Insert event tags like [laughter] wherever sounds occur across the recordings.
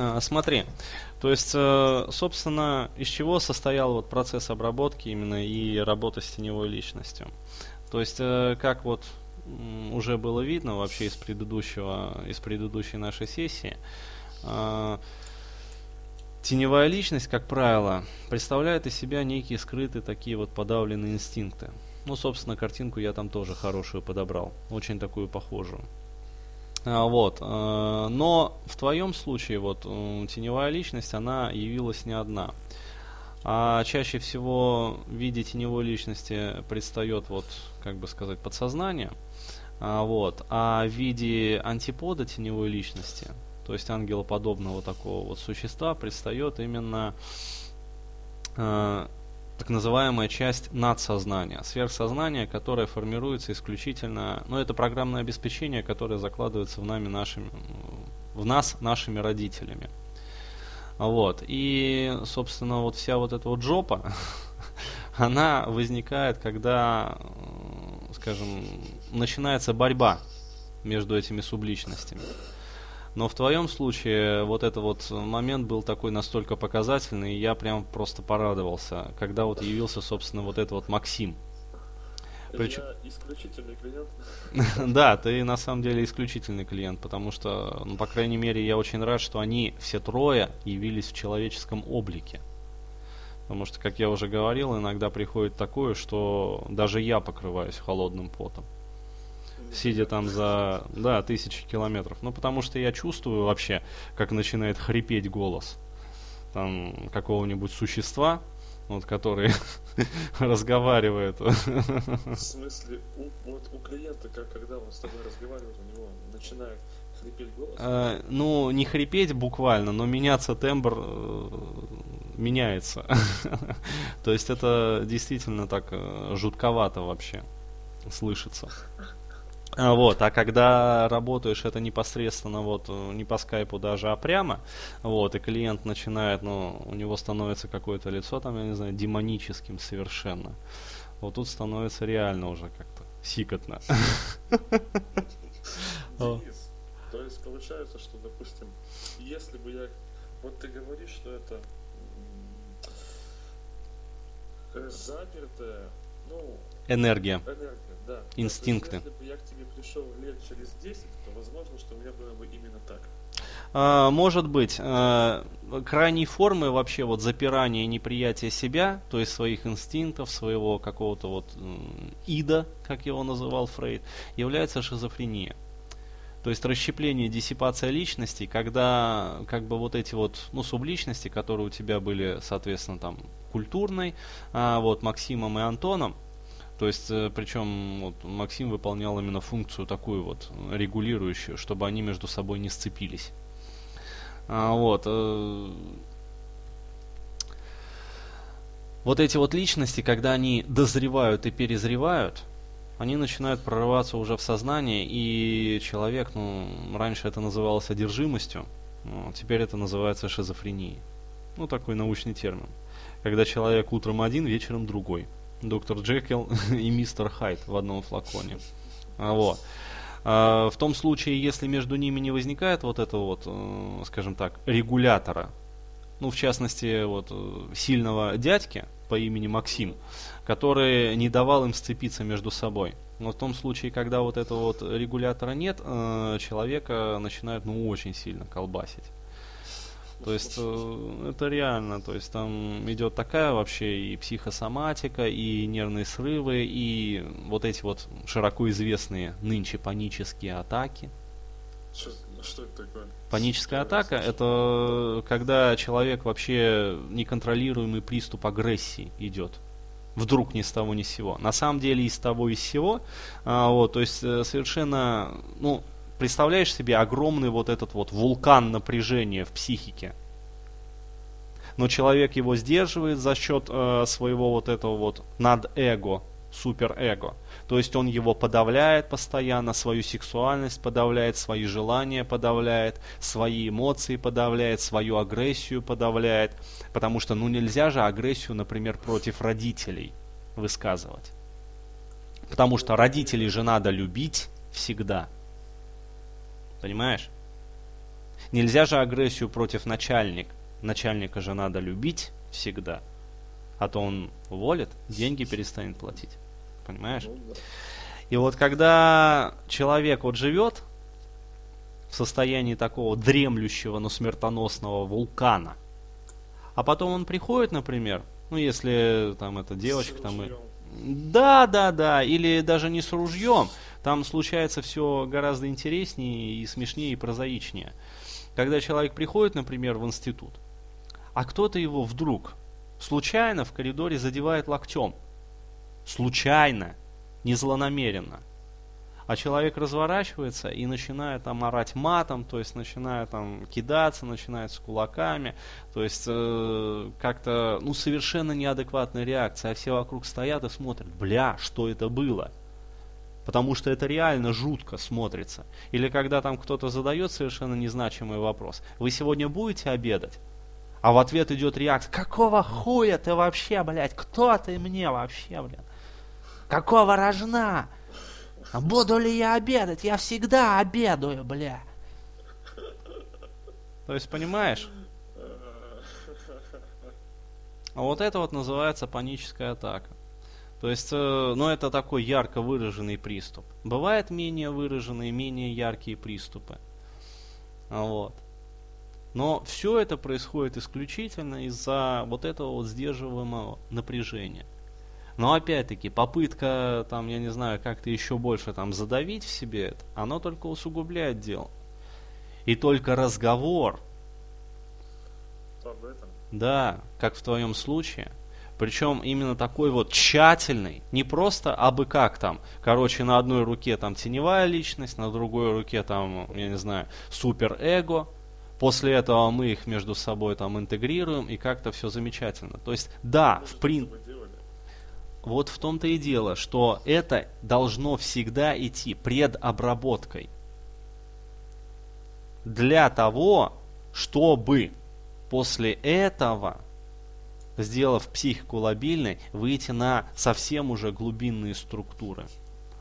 А, смотри, то есть, э, собственно, из чего состоял вот процесс обработки именно и работы с теневой личностью. То есть, э, как вот уже было видно вообще из предыдущего, из предыдущей нашей сессии, э, теневая личность, как правило, представляет из себя некие скрытые такие вот подавленные инстинкты. Ну, собственно, картинку я там тоже хорошую подобрал, очень такую похожую. А, вот. Э, но в твоем случае вот теневая личность, она явилась не одна. А чаще всего в виде теневой личности предстает вот, как бы сказать, подсознание. А, вот. А в виде антипода теневой личности, то есть ангелоподобного такого вот существа, предстает именно э, так называемая часть надсознания, сверхсознание, которое формируется исключительно, ну это программное обеспечение, которое закладывается в, нами нашими, в нас нашими родителями. Вот. И, собственно, вот вся вот эта вот жопа, [laughs] она возникает, когда, скажем, начинается борьба между этими субличностями. Но в твоем случае вот этот вот момент был такой настолько показательный, и я прям просто порадовался, когда вот явился, собственно, вот этот вот Максим. Причем... Исключительный клиент. [laughs] да, ты на самом деле исключительный клиент, потому что, ну, по крайней мере, я очень рад, что они все трое явились в человеческом облике. Потому что, как я уже говорил, иногда приходит такое, что даже я покрываюсь холодным потом сидя там за, да, тысячи километров. Ну, потому что я чувствую вообще, как начинает хрипеть голос там какого-нибудь существа, вот, который [laughs] разговаривает. В смысле, у, вот у клиента, как, когда он с тобой разговаривает, у него начинает хрипеть голос? А, ну, не хрипеть буквально, но меняться тембр э, меняется. [laughs] То есть это действительно так э, жутковато вообще слышится. [laughs] А, вот, а когда работаешь это непосредственно вот э, не по скайпу даже, а прямо, вот, и клиент начинает, ну, у него становится какое-то лицо там, я не знаю, демоническим совершенно. Вот тут становится реально уже как-то сикотно. [laughs] Денис, то есть получается, что, допустим, если бы я... Вот ты говоришь, что это запертая, ну... Энергия. Энергия, да. Инстинкты. Есть, если бы я к тебе пришел лет через 10, то возможно, что у меня было бы именно так. А, может быть. А, крайней формы вообще вот запирания и неприятия себя, то есть своих инстинктов, своего какого-то вот ида, как его называл Фрейд, является шизофрения. То есть расщепление, диссипация личности, когда как бы вот эти вот, ну, субличности, которые у тебя были, соответственно, там, культурной, а, вот, Максимом и Антоном, то есть, э, причем вот, Максим выполнял именно функцию такую вот регулирующую, чтобы они между собой не сцепились. А, вот. Э, вот эти вот личности, когда они дозревают и перезревают, они начинают прорываться уже в сознание, и человек, ну, раньше это называлось одержимостью, ну, теперь это называется шизофренией. Ну, такой научный термин. Когда человек утром один, вечером другой доктор Джекил [laughs] и мистер Хайд в одном флаконе. А, вот. А, в том случае, если между ними не возникает вот этого вот, э, скажем так, регулятора, ну, в частности, вот, э, сильного дядьки по имени Максим, который не давал им сцепиться между собой. Но в том случае, когда вот этого вот регулятора нет, э, человека начинает, ну, очень сильно колбасить. То есть э, это реально, то есть там идет такая вообще и психосоматика, и нервные срывы, и вот эти вот широко известные нынче панические атаки. Что, что это такое? Паническая атака это когда человек вообще неконтролируемый приступ агрессии идет вдруг ни с того ни с сего. На самом деле из того и с сего, а, вот, то есть э, совершенно, ну, представляешь себе огромный вот этот вот вулкан напряжения в психике. Но человек его сдерживает за счет э, своего вот этого вот над-эго, супер-эго. То есть он его подавляет постоянно, свою сексуальность подавляет, свои желания подавляет, свои эмоции подавляет, свою агрессию подавляет. Потому что ну нельзя же агрессию, например, против родителей высказывать. Потому что родителей же надо любить всегда. Понимаешь? Нельзя же агрессию против начальника. Начальника же надо любить всегда. А то он уволит, деньги перестанет платить. Понимаешь? Ну. И вот когда человек вот живет в состоянии такого дремлющего, но смертоносного вулкана, а потом он приходит, например, ну если там эта девочка, там и... Да, да, да, или даже не с ружьем, там случается все гораздо интереснее и смешнее и прозаичнее. Когда человек приходит, например, в институт, а кто-то его вдруг случайно в коридоре задевает локтем. Случайно, не злонамеренно. А человек разворачивается и начинает там орать матом, то есть начинает там кидаться, начинает с кулаками, то есть э, как-то, ну, совершенно неадекватная реакция, а все вокруг стоят и смотрят, бля, что это было? Потому что это реально жутко смотрится. Или когда там кто-то задает совершенно незначимый вопрос, вы сегодня будете обедать? А в ответ идет реакция, какого хуя ты вообще, блядь, кто ты мне вообще, блядь? Какого рожна? А буду ли я обедать? Я всегда обедаю, бля. То есть, понимаешь? А вот это вот называется паническая атака. То есть, э, ну это такой ярко выраженный приступ. Бывают менее выраженные, менее яркие приступы. А Вот. Но все это происходит исключительно из-за вот этого вот сдерживаемого напряжения. Но опять-таки, попытка, там, я не знаю, как-то еще больше там задавить в себе это, оно только усугубляет дело. И только разговор, Об этом. да, как в твоем случае, причем именно такой вот тщательный, не просто абы как там, короче, на одной руке там теневая личность, на другой руке там, я не знаю, супер-эго, после этого мы их между собой там интегрируем и как-то все замечательно. То есть, да, в принципе... Вот в том-то и дело, что это должно всегда идти предобработкой. Для того, чтобы после этого, сделав психику лобильной, выйти на совсем уже глубинные структуры.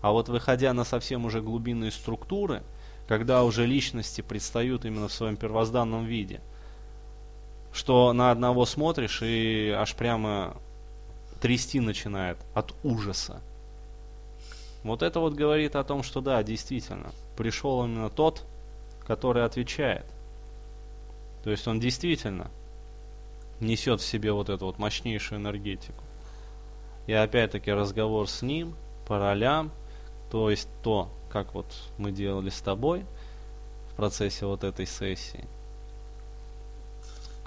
А вот выходя на совсем уже глубинные структуры, когда уже личности предстают именно в своем первозданном виде, что на одного смотришь и аж прямо трясти начинает от ужаса. Вот это вот говорит о том, что да, действительно, пришел именно тот, который отвечает. То есть он действительно несет в себе вот эту вот мощнейшую энергетику. И опять-таки разговор с ним по ролям, то есть то, как вот мы делали с тобой в процессе вот этой сессии,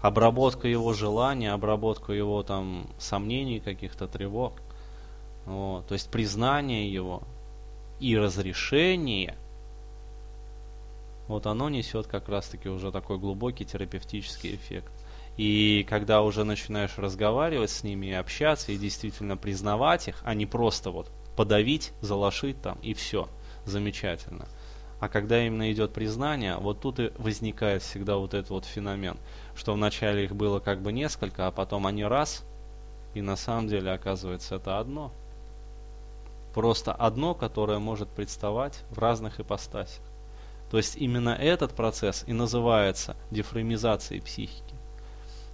обработка его желаний, обработка его там сомнений, каких-то тревог, вот, то есть признание его и разрешение, вот оно несет как раз-таки уже такой глубокий терапевтический эффект. И когда уже начинаешь разговаривать с ними и общаться, и действительно признавать их, а не просто вот подавить, залошить там и все, замечательно. А когда именно идет признание, вот тут и возникает всегда вот этот вот феномен, что вначале их было как бы несколько, а потом они раз, и на самом деле оказывается это одно. Просто одно, которое может представать в разных ипостасях. То есть именно этот процесс и называется дефреймизацией психики.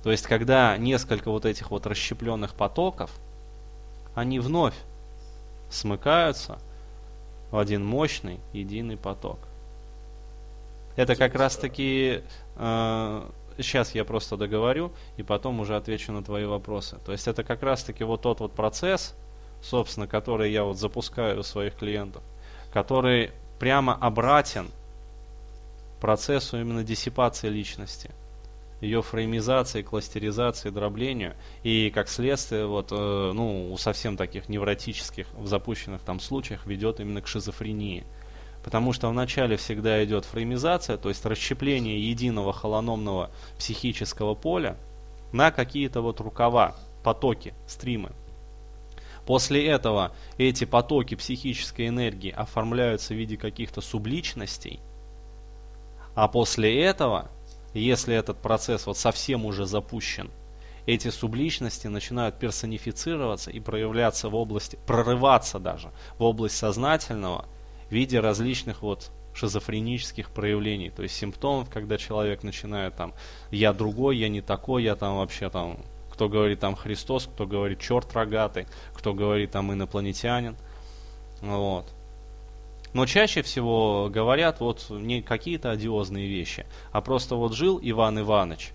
То есть когда несколько вот этих вот расщепленных потоков, они вновь смыкаются в один мощный единый поток. Это как раз таки э, сейчас я просто договорю и потом уже отвечу на твои вопросы. То есть это как раз таки вот тот вот процесс, собственно, который я вот запускаю у своих клиентов, который прямо обратен процессу именно диссипации личности, ее фреймизации, кластеризации, дроблению и как следствие вот э, ну у совсем таких невротических в запущенных там случаях ведет именно к шизофрении. Потому что вначале всегда идет фреймизация, то есть расщепление единого холономного психического поля на какие-то вот рукава, потоки, стримы. После этого эти потоки психической энергии оформляются в виде каких-то субличностей, а после этого, если этот процесс вот совсем уже запущен, эти субличности начинают персонифицироваться и проявляться в области, прорываться даже в область сознательного в виде различных вот шизофренических проявлений, то есть симптомов, когда человек начинает там, я другой, я не такой, я там вообще там, кто говорит там Христос, кто говорит черт рогатый, кто говорит там инопланетянин, вот. Но чаще всего говорят вот не какие-то одиозные вещи, а просто вот жил Иван Иванович.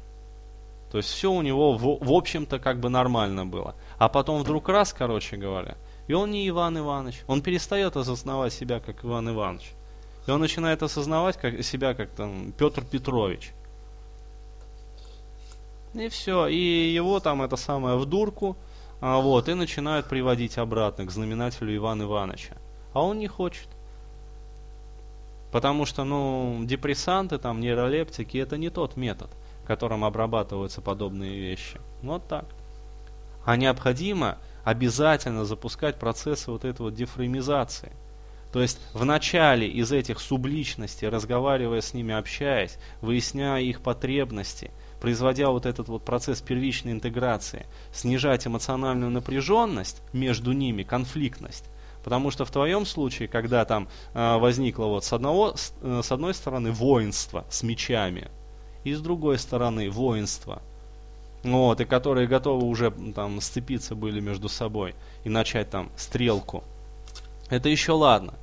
То есть все у него в, в общем-то как бы нормально было. А потом вдруг раз, короче говоря, и он не Иван Иванович. Он перестает осознавать себя как Иван Иванович. И он начинает осознавать как, себя как там Петр Петрович. И все. И его там это самое в дурку. А, вот, и начинают приводить обратно к знаменателю Ивана Ивановича. А он не хочет. Потому что, ну, депрессанты, там, нейролептики, это не тот метод, которым обрабатываются подобные вещи. Вот так. А необходимо обязательно запускать процессы вот этой вот дефреймизации. То есть в начале из этих субличностей, разговаривая с ними, общаясь, выясняя их потребности, производя вот этот вот процесс первичной интеграции, снижать эмоциональную напряженность между ними, конфликтность, Потому что в твоем случае, когда там э, возникло вот с, одного, с, э, с одной стороны воинство с мечами, и с другой стороны воинство, вот, и которые готовы уже там сцепиться были между собой и начать там стрелку. Это еще ладно.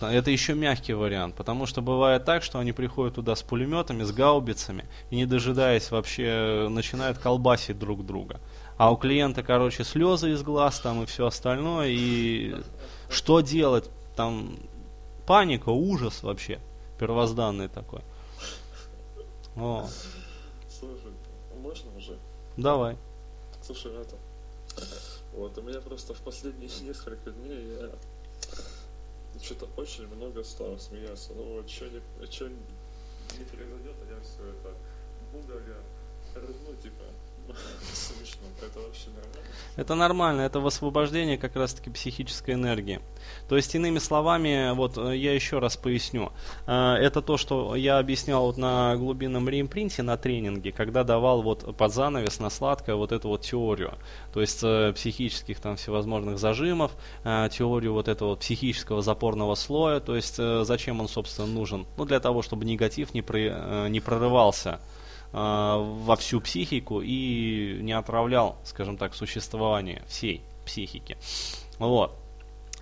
Это еще мягкий вариант, потому что бывает так, что они приходят туда с пулеметами, с гаубицами, и не дожидаясь вообще начинают колбасить друг друга. А у клиента, короче, слезы из глаз там и все остальное, и что делать? Там паника, ужас вообще, первозданный такой. О. Слушай, можно уже? Давай. Слушай, это... Вот, у меня просто в последние [laughs] несколько дней я что-то очень много стало смеяться. Ну вот, что не, что не произойдет, а я все это буду я рыгну, типа, смешно. Это вообще нормально? Это нормально, это высвобождение как раз-таки психической энергии. То есть, иными словами, вот э, я еще раз поясню. Э, это то, что я объяснял вот на глубинном реимпринте на тренинге, когда давал вот под занавес на сладкое вот эту вот теорию. То есть э, психических там всевозможных зажимов, теорию вот этого психического запорного слоя. То есть зачем он, собственно, нужен? Ну, для того, чтобы негатив не, про, не прорывался во всю психику и не отравлял, скажем так, существование всей психики. Вот.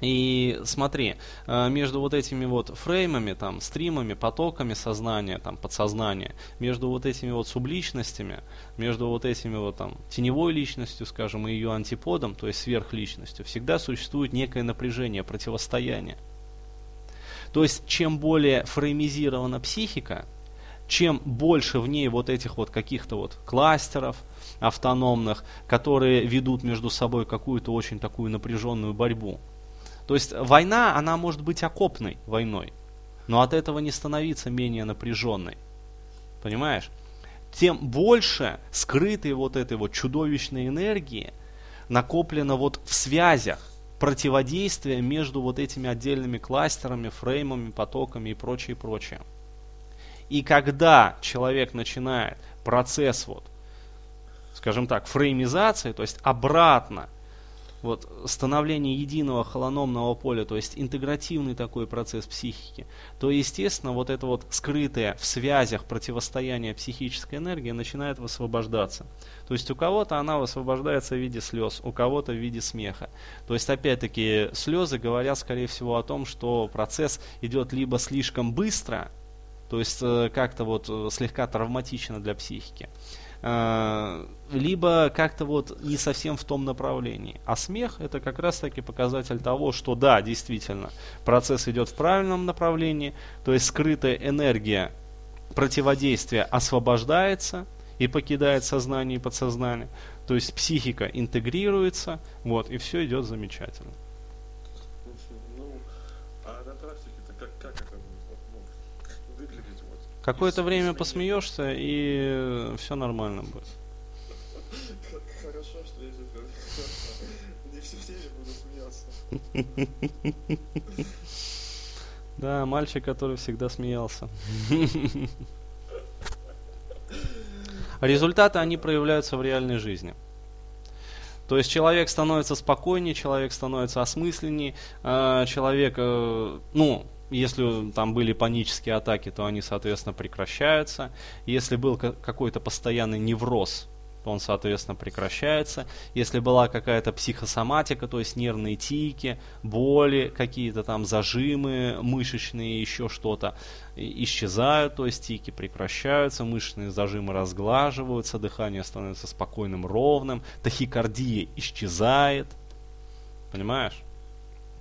И смотри, э, между вот этими вот фреймами, там, стримами, потоками сознания, там, подсознания, между вот этими вот субличностями, между вот этими вот там теневой личностью, скажем, и ее антиподом, то есть сверхличностью, всегда существует некое напряжение, противостояние. То есть, чем более фреймизирована психика, чем больше в ней вот этих вот каких-то вот кластеров автономных, которые ведут между собой какую-то очень такую напряженную борьбу, то есть война, она может быть окопной войной, но от этого не становиться менее напряженной. Понимаешь? Тем больше скрытой вот этой вот чудовищной энергии накоплено вот в связях противодействия между вот этими отдельными кластерами, фреймами, потоками и прочее, прочее. И когда человек начинает процесс вот, скажем так, фреймизации, то есть обратно вот, становление единого холономного поля, то есть интегративный такой процесс психики, то, естественно, вот это вот скрытое в связях противостояние психической энергии начинает высвобождаться. То есть у кого-то она высвобождается в виде слез, у кого-то в виде смеха. То есть, опять-таки, слезы говорят, скорее всего, о том, что процесс идет либо слишком быстро, то есть э, как-то вот э, слегка травматично для психики, Э, либо как-то вот не совсем в том направлении. А смех это как раз таки показатель того, что да, действительно, процесс идет в правильном направлении, то есть скрытая энергия противодействия освобождается и покидает сознание и подсознание, то есть психика интегрируется, вот, и все идет замечательно. Какое-то время посмеешься, и все нормально будет. Хорошо, что я не все время буду смеяться. Да, мальчик, который всегда смеялся. Результаты, они проявляются в реальной жизни. То есть человек становится спокойнее, человек становится осмысленнее, а, человек, э, ну, если там были панические атаки, то они, соответственно, прекращаются. Если был какой-то постоянный невроз, то он, соответственно, прекращается. Если была какая-то психосоматика, то есть нервные тики, боли, какие-то там зажимы мышечные, еще что-то, исчезают, то есть тики прекращаются, мышечные зажимы разглаживаются, дыхание становится спокойным, ровным, тахикардия исчезает. Понимаешь?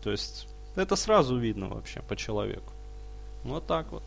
То есть это сразу видно вообще по человеку. Вот так вот.